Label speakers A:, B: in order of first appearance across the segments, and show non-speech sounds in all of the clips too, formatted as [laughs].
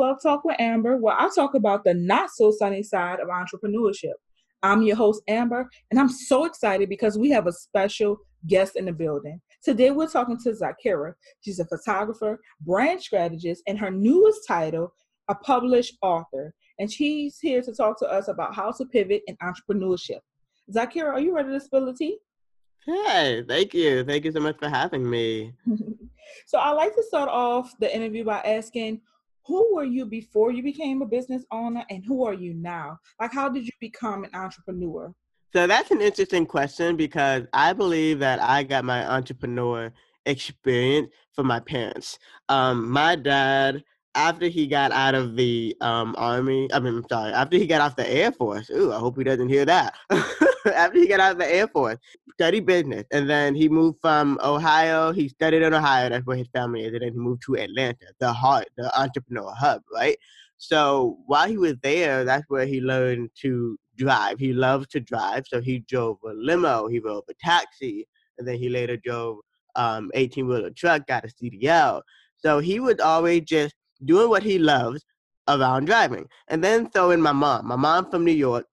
A: Plug Talk with Amber, where I talk about the not so sunny side of entrepreneurship. I'm your host, Amber, and I'm so excited because we have a special guest in the building. Today, we're talking to Zakira. She's a photographer, brand strategist, and her newest title, a published author. And she's here to talk to us about how to pivot in entrepreneurship. Zakira, are you ready to spill the tea?
B: Hey, thank you. Thank you so much for having me. [laughs]
A: so, I like to start off the interview by asking who were you before you became a business owner and who are you now? Like, how did you become an entrepreneur?
B: So, that's an interesting question because I believe that I got my entrepreneur experience from my parents. Um, my dad after he got out of the um, army, I mean, I'm sorry, after he got off the Air Force, ooh, I hope he doesn't hear that. [laughs] [laughs] after he got out of the Air Force, studied business, and then he moved from Ohio. He studied in Ohio, that's where his family is, and then he moved to Atlanta, the heart, the entrepreneur hub, right? So while he was there, that's where he learned to drive. He loved to drive, so he drove a limo, he drove a taxi, and then he later drove um 18 wheeler truck, got a CDL. So he was always just doing what he loves around driving. And then throw in my mom. My mom from New York.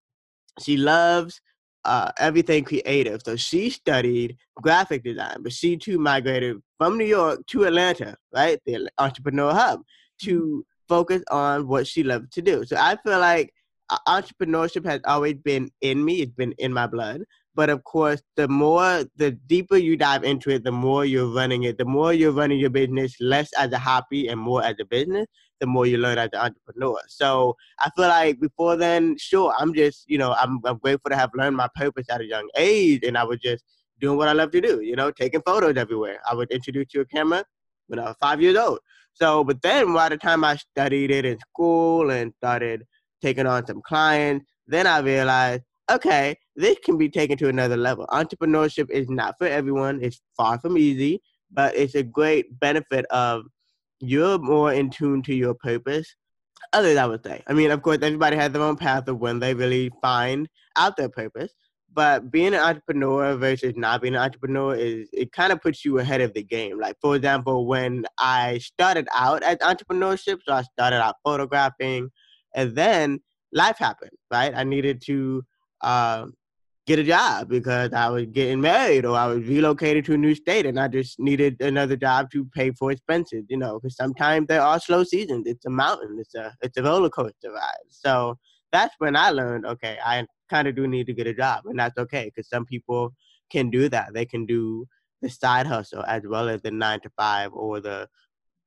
B: She loves uh, everything creative. So she studied graphic design, but she too migrated from New York to Atlanta, right? The entrepreneur hub, to mm-hmm. focus on what she loved to do. So I feel like uh, entrepreneurship has always been in me, it's been in my blood. But of course, the more, the deeper you dive into it, the more you're running it. The more you're running your business, less as a hobby and more as a business, the more you learn as an entrepreneur. So I feel like before then, sure, I'm just, you know, I'm, I'm grateful to have learned my purpose at a young age. And I was just doing what I love to do, you know, taking photos everywhere. I would introduce you a camera when I was five years old. So, but then by the time I studied it in school and started taking on some clients, then I realized okay, this can be taken to another level. Entrepreneurship is not for everyone. It's far from easy, but it's a great benefit of you're more in tune to your purpose. Others, I would say. I mean, of course, everybody has their own path of when they really find out their purpose. But being an entrepreneur versus not being an entrepreneur is it kind of puts you ahead of the game. Like for example, when I started out at entrepreneurship, so I started out photographing, and then life happened. Right, I needed to uh, get a job because I was getting married or I was relocated to a new state and I just needed another job to pay for expenses, you know, because sometimes there are slow seasons. It's a mountain. It's a it's a roller coaster ride. So that's when I learned, okay, I kind of do need to get a job, and that's okay because some people can do that. They can do the side hustle as well as the nine to five or the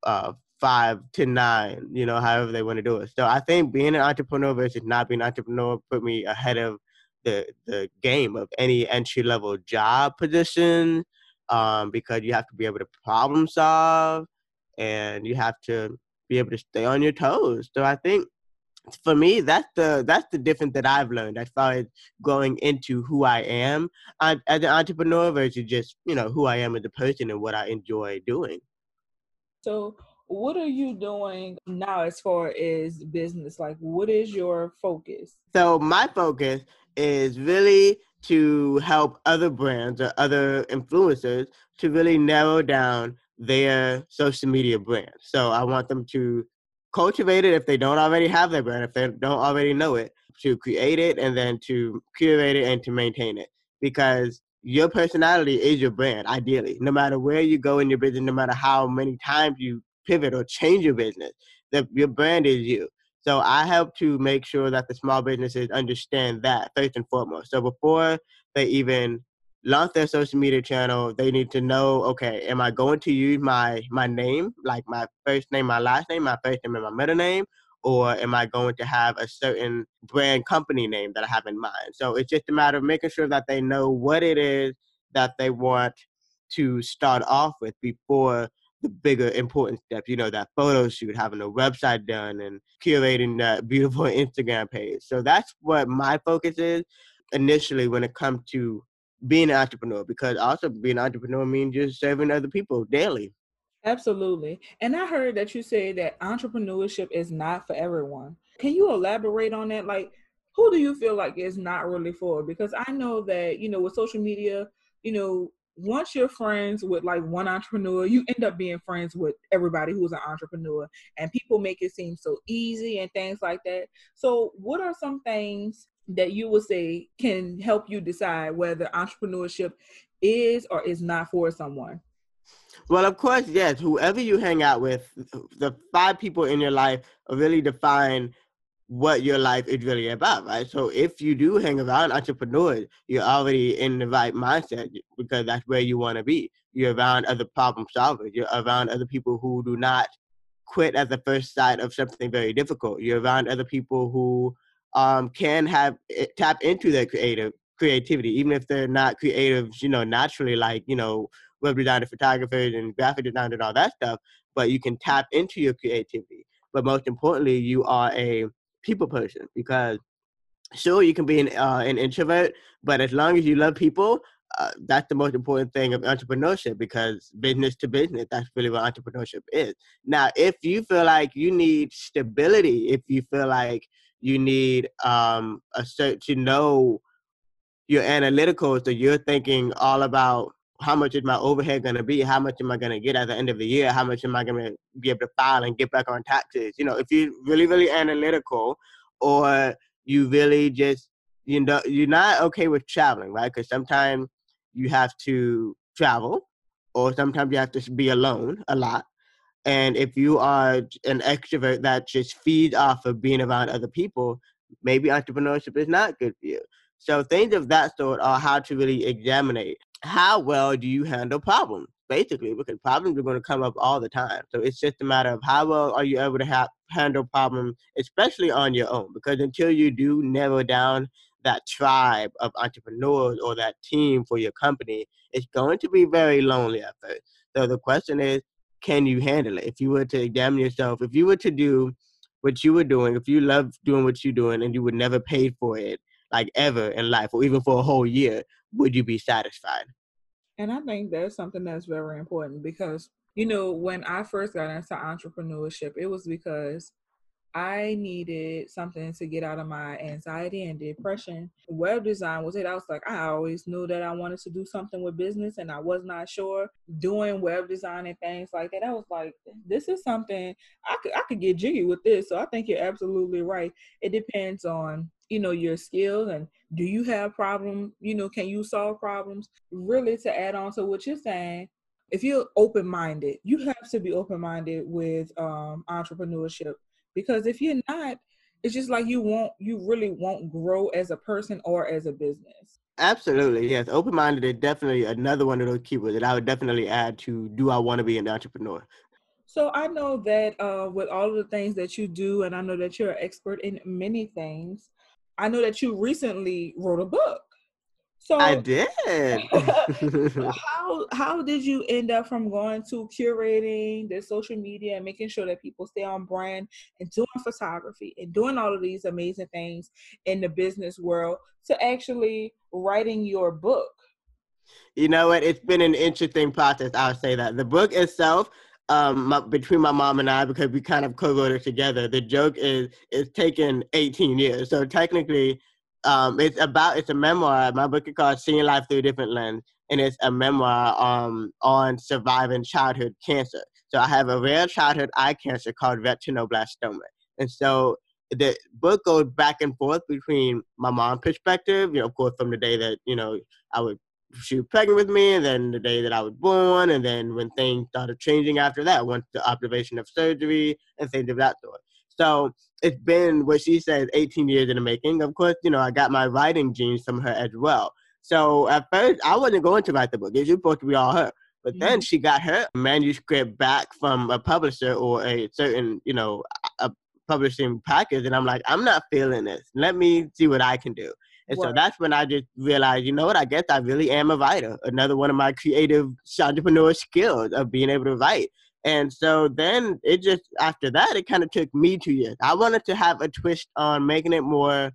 B: uh, five to nine, you know, however they want to do it. So I think being an entrepreneur versus not being an entrepreneur put me ahead of the the game of any entry level job position um, because you have to be able to problem solve and you have to be able to stay on your toes. So I think for me that's the that's the difference that I've learned as far as going into who I am as an entrepreneur versus just you know who I am as a person and what I enjoy doing.
A: So what are you doing now as far as business like what is your focus
B: so my focus is really to help other brands or other influencers to really narrow down their social media brand. So I want them to cultivate it if they don't already have their brand, if they don't already know it, to create it and then to curate it and to maintain it. Because your personality is your brand, ideally. No matter where you go in your business, no matter how many times you pivot or change your business, the, your brand is you. So I help to make sure that the small businesses understand that first and foremost. So before they even launch their social media channel, they need to know, okay, am I going to use my my name, like my first name, my last name, my first name and my middle name, or am I going to have a certain brand company name that I have in mind? So it's just a matter of making sure that they know what it is that they want to start off with before the bigger important steps, you know, that photo shoot, having a website done and curating that [laughs] beautiful Instagram page. So that's what my focus is initially when it comes to being an entrepreneur, because also being an entrepreneur means just serving other people daily.
A: Absolutely. And I heard that you say that entrepreneurship is not for everyone. Can you elaborate on that? Like, who do you feel like is not really for? Because I know that, you know, with social media, you know, once you're friends with like one entrepreneur, you end up being friends with everybody who's an entrepreneur, and people make it seem so easy and things like that. So, what are some things that you would say can help you decide whether entrepreneurship is or is not for someone?
B: Well, of course, yes. Whoever you hang out with, the five people in your life really define what your life is really about, right? So if you do hang around entrepreneurs, you're already in the right mindset because that's where you want to be. You're around other problem solvers. You're around other people who do not quit at the first sight of something very difficult. You're around other people who um, can have eh, tap into their creative creativity, even if they're not creatives, you know, naturally, like you know, web designer, photographers, and graphic designers and all that stuff. But you can tap into your creativity. But most importantly, you are a people person because sure you can be an uh, an introvert, but as long as you love people, uh, that's the most important thing of entrepreneurship because business to business, that's really what entrepreneurship is. Now, if you feel like you need stability, if you feel like you need um, a certain to know your analytical, so you're thinking all about how much is my overhead going to be? How much am I going to get at the end of the year? How much am I going to be able to file and get back on taxes? You know, if you're really, really analytical, or you really just you know you're not okay with traveling, right? Because sometimes you have to travel, or sometimes you have to be alone a lot. And if you are an extrovert that just feeds off of being around other people, maybe entrepreneurship is not good for you. So things of that sort are how to really examine how well do you handle problems? Basically because problems are going to come up all the time. So it's just a matter of how well are you able to handle problems especially on your own because until you do narrow down that tribe of entrepreneurs or that team for your company it's going to be very lonely at first. So the question is can you handle it? If you were to examine yourself if you were to do what you were doing if you love doing what you're doing and you would never pay for it like ever in life or even for a whole year would you be satisfied?
A: And I think that's something that's very important because, you know, when I first got into entrepreneurship, it was because I needed something to get out of my anxiety and depression. Web design was it. I was like, I always knew that I wanted to do something with business and I was not sure. Doing web design and things like that, I was like, this is something I could I could get jiggy with this. So I think you're absolutely right. It depends on, you know, your skills and do you have problem You know, can you solve problems? Really to add on to what you're saying, if you're open minded, you have to be open minded with um, entrepreneurship. Because if you're not it's just like you won't you really won't grow as a person or as a business.
B: Absolutely yes. Open-minded is definitely another one of those keywords that i would definitely add to do i want to be an entrepreneur.
A: So i know that uh, with all of the things that you do and i know that you're an expert in many things i know that you recently wrote a book
B: so I did. [laughs] [laughs]
A: how how did you end up from going to curating the social media and making sure that people stay on brand and doing photography and doing all of these amazing things in the business world to actually writing your book?
B: You know what? It's been an interesting process. I'll say that the book itself. Um, my, between my mom and I, because we kind of co-wrote it together. The joke is it's taken 18 years, so technically um, it's about it's a memoir. My book is called "Seeing Life Through a Different Lens," and it's a memoir um, on surviving childhood cancer. So I have a rare childhood eye cancer called retinoblastoma, and so the book goes back and forth between my mom's perspective, you know, of course, from the day that you know I would she was pregnant with me, and then the day that I was born, and then when things started changing after that, once the observation of surgery and things of that sort. So it's been what she says 18 years in the making. Of course, you know, I got my writing genes from her as well. So at first, I wasn't going to write the book. It was supposed to be all her. But then mm-hmm. she got her manuscript back from a publisher or a certain, you know, a publishing package, and I'm like, I'm not feeling this. Let me see what I can do. And so that's when I just realized, you know what? I guess I really am a writer. Another one of my creative entrepreneur skills of being able to write. And so then it just, after that, it kind of took me two years. I wanted to have a twist on making it more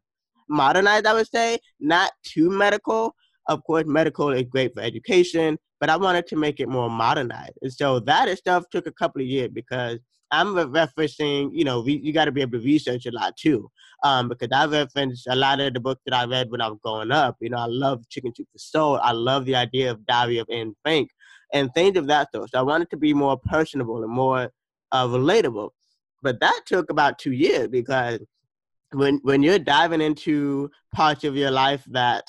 B: modernized, I would say, not too medical. Of course, medical is great for education, but I wanted to make it more modernized. And so that itself took a couple of years because I'm referencing, you know, you got to be able to research a lot too, um, because I referenced a lot of the books that I read when I was growing up. You know, I love Chicken Soup for Soul. I love the idea of Diary of Anne Frank and things of that sort. So I wanted to be more personable and more uh, relatable. But that took about two years because when when you're diving into parts of your life that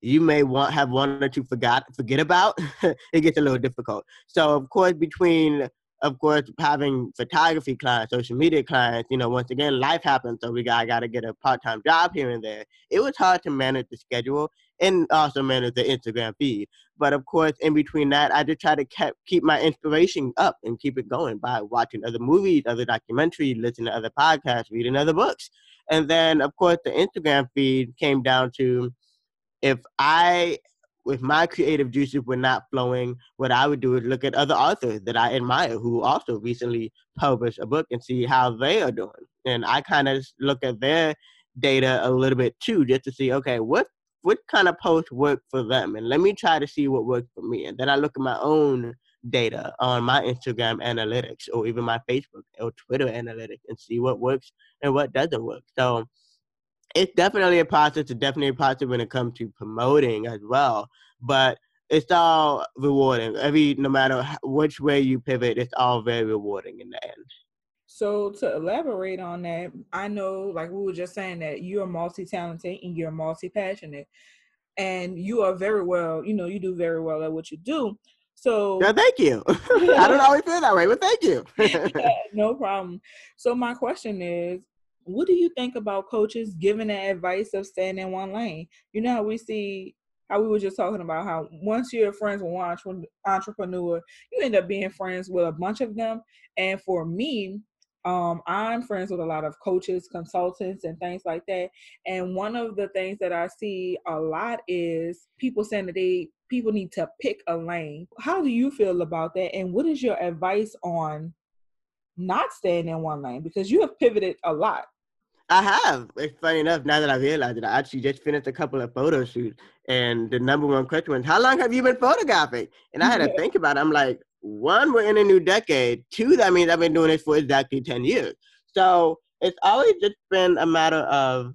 B: you may want have or two forgot forget about, [laughs] it gets a little difficult. So of course, between of course having photography clients, social media clients, you know, once again life happens, so we got got to get a part time job here and there. It was hard to manage the schedule and also manage the Instagram feed. But of course, in between that, I just try to keep keep my inspiration up and keep it going by watching other movies, other documentaries, listening to other podcasts, reading other books, and then of course the Instagram feed came down to if I if my creative juices were not flowing, what I would do is look at other authors that I admire who also recently published a book and see how they are doing. And I kind of look at their data a little bit too, just to see, okay, what what kind of posts work for them, and let me try to see what works for me. And then I look at my own data on my Instagram analytics or even my Facebook or Twitter analytics and see what works and what doesn't work. So it's definitely a process. It's definitely a process when it comes to promoting as well. But it's all rewarding. Every no matter which way you pivot, it's all very rewarding in the end.
A: So to elaborate on that, I know, like we were just saying, that you're multi-talented and you're multi-passionate, and you are very well. You know, you do very well at what you do. So
B: yeah, thank you. [laughs] I don't [laughs] always feel that way, but thank you.
A: yeah, [laughs] no problem. So my question is, what do you think about coaches giving the advice of staying in one lane? You know how we see how we were just talking about how once you're friends with one entrepreneur, you end up being friends with a bunch of them. And for me, um, I'm friends with a lot of coaches, consultants, and things like that. And one of the things that I see a lot is people saying that they people need to pick a lane. How do you feel about that? And what is your advice on not staying in one lane? Because you have pivoted a lot.
B: I have. It's funny enough, now that I realize it, I actually just finished a couple of photo shoots. And the number one question was, How long have you been photographing? And I had to [laughs] think about it. I'm like, one, we're in a new decade. Two, that means I've been doing this for exactly 10 years. So it's always just been a matter of,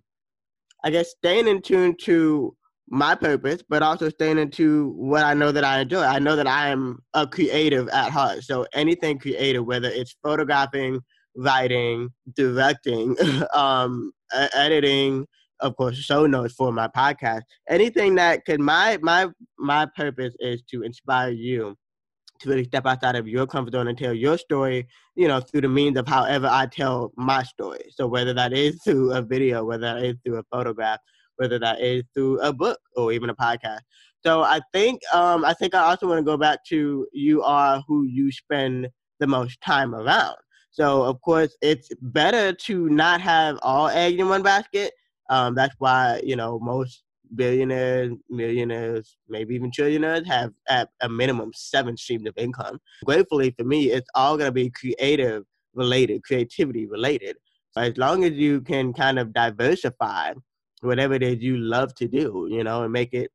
B: I guess, staying in tune to my purpose, but also staying into what I know that I enjoy. I know that I am a creative at heart. So anything creative, whether it's photographing, writing, directing, [laughs] um, editing, of course, show notes for my podcast. Anything that could my my my purpose is to inspire you to really step outside of your comfort zone and tell your story, you know, through the means of however I tell my story. So whether that is through a video, whether that is through a photograph, whether that is through a book or even a podcast. So I think um, I think I also want to go back to you are who you spend the most time around. So of course, it's better to not have all eggs in one basket. Um, that's why you know most billionaires, millionaires, maybe even trillionaires have at a minimum seven streams of income. Gratefully for me, it's all going to be creative related, creativity related. As long as you can kind of diversify whatever it is you love to do, you know, and make it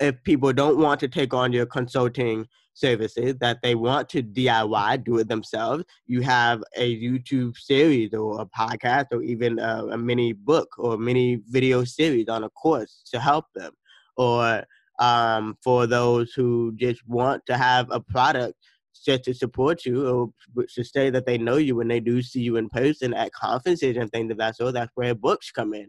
B: if people don't want to take on your consulting services that they want to DIY, do it themselves, you have a YouTube series or a podcast or even a, a mini book or mini video series on a course to help them. Or um, for those who just want to have a product just to support you or to say that they know you when they do see you in person at conferences and things of that sort, that's where books come in.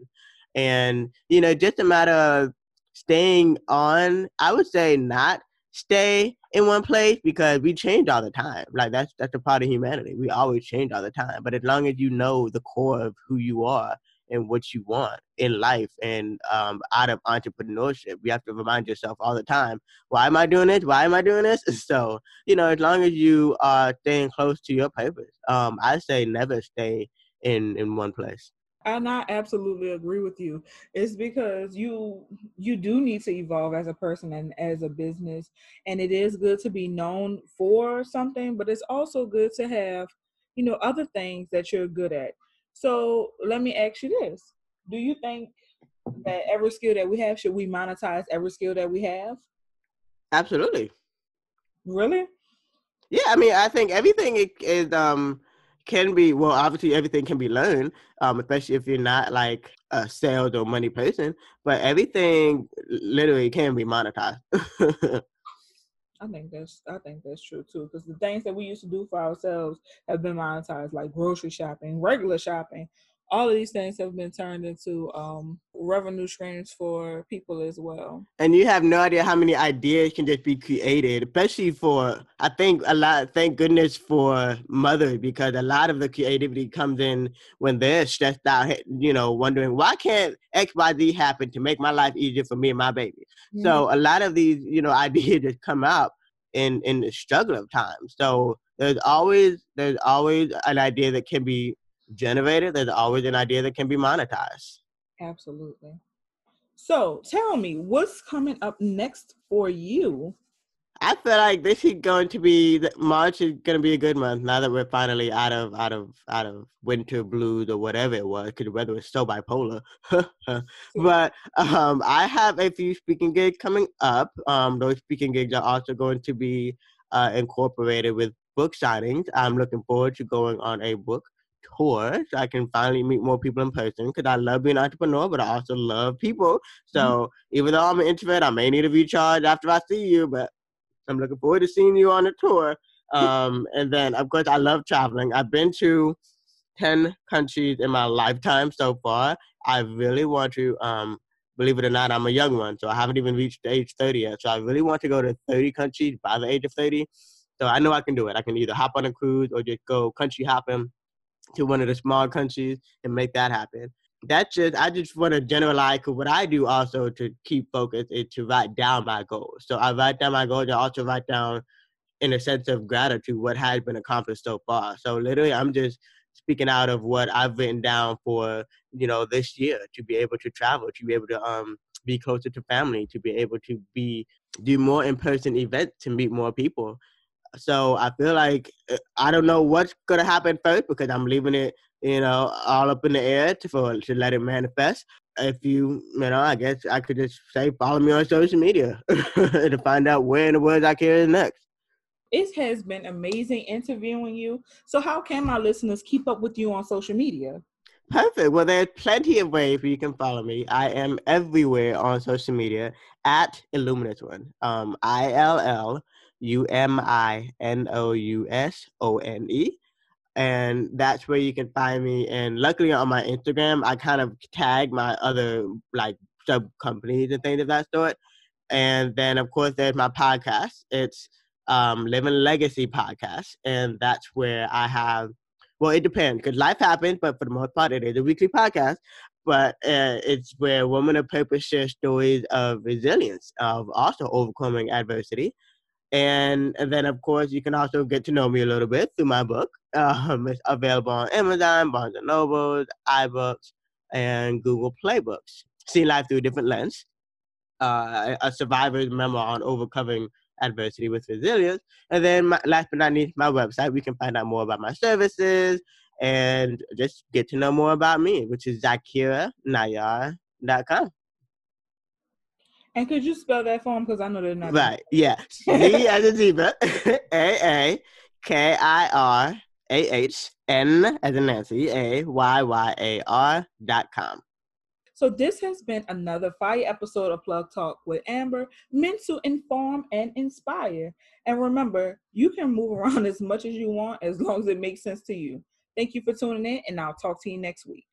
B: And, you know, just a matter of staying on, I would say not stay in one place because we change all the time. Like that's that's a part of humanity. We always change all the time. But as long as you know the core of who you are and what you want in life and um, out of entrepreneurship, you have to remind yourself all the time, why am I doing this? Why am I doing this? [laughs] So, you know, as long as you are staying close to your purpose, um, I say never stay in in one place
A: and I absolutely agree with you. It's because you you do need to evolve as a person and as a business, and it is good to be known for something, but it's also good to have, you know, other things that you're good at. So let me ask you this: Do you think that every skill that we have should we monetize every skill that we have?
B: Absolutely.
A: Really?
B: Yeah, I mean, I think everything is um can be well obviously everything can be learned um especially if you're not like a sales or money person but everything literally can be monetized. [laughs]
A: I think that's I think that's true too because the things that we used to do for ourselves have been monetized like grocery shopping, regular shopping, all of these things have been turned into um, revenue streams for people as well.
B: And you have no idea how many ideas can just be created, especially for I think a lot. Thank goodness for mother because a lot of the creativity comes in when they're stressed out, you know, wondering why can't X Y Z happen to make my life easier for me and my baby. Mm-hmm. So a lot of these, you know, [laughs] ideas just come out in in the struggle of time. So there's always there's always an idea that can be generated, there's always an idea that can be monetized.
A: Absolutely. So tell me, what's coming up next for you?
B: I feel like this is going to be March is going to be a good month now that we're finally out of out of out of winter blues or whatever it was because the weather was so bipolar. [laughs] but um, I have a few speaking gigs coming up. Um, those speaking gigs are also going to be uh, incorporated with book signings. I'm looking forward to going on a book tour so I can finally meet more people in person because I love being an entrepreneur, but I also love people. So mm-hmm. even though I'm an introvert, I may need a recharge after I see you, but I'm looking forward to seeing you on the tour. [laughs] Um, and then, of course, I love traveling. I've been to 10 countries in my lifetime so far. I really want to, um, believe it or not, I'm a young one, so I haven't even reached age 30 yet. So I really want to go to 30 countries by the age of 30. So I know I can do it. I can either hop on a cruise or just go country hopping to one of the small countries and make that happen. That's just I just want to generalize what I do also to keep focus is to write down my goals. So I write down my goals and also write down in a sense of gratitude what has been accomplished so far. So literally I'm just speaking out of what I've written down for, you know, this year to be able to travel, to be able to um be closer to family, to be able to be do more in person events to meet more people. So I feel like uh, I don't know what's gonna happen first because I'm leaving it, you know, all up in the air to for to let it manifest. If you, you know, I guess I could just say follow me on social media [laughs] to find out where in the world I can next.
A: It has been amazing interviewing you. So how can my listeners keep up with you on social media?
B: Perfect. Well, there's plenty of ways you can follow me. I am everywhere on social media at Illuminous One. Um, I L L U M I N O U S O N E. And that's where you can find me. And luckily on my Instagram, I kind of tag my other like sub companies and things of that sort. And then of course there's my podcast. It's um, Living Legacy Podcast. And that's where I have well, it depends because life happens, but for the most part, it is a weekly podcast. But uh, it's where women of purpose share stories of resilience, of also overcoming adversity, and, then, of course, you can also get to know me a little bit through my book. [laughs] Um, it's available on Amazon, Barnes & Noble, iBooks, and Google Play Books. See life through a different lens. Uh, a survivor's memoir on overcoming adversity with resilience. And then, my, last but not least, my website. We can find out more about my services and just get to know more about me, which is zakiranayar.com.
A: And could you spell that for him? Because I know they're not.
B: Right. Yeah. [laughs] Z as a zebra. [laughs] A A K I R A H N as in Nancy. A Y Y A R dot com.
A: So this has been another fire episode of Plug Talk with Amber, meant to inform and inspire. And remember, you can move around [laughs] as much as you want as long as it makes sense to you. Thank you for tuning in, and I'll talk to you next week.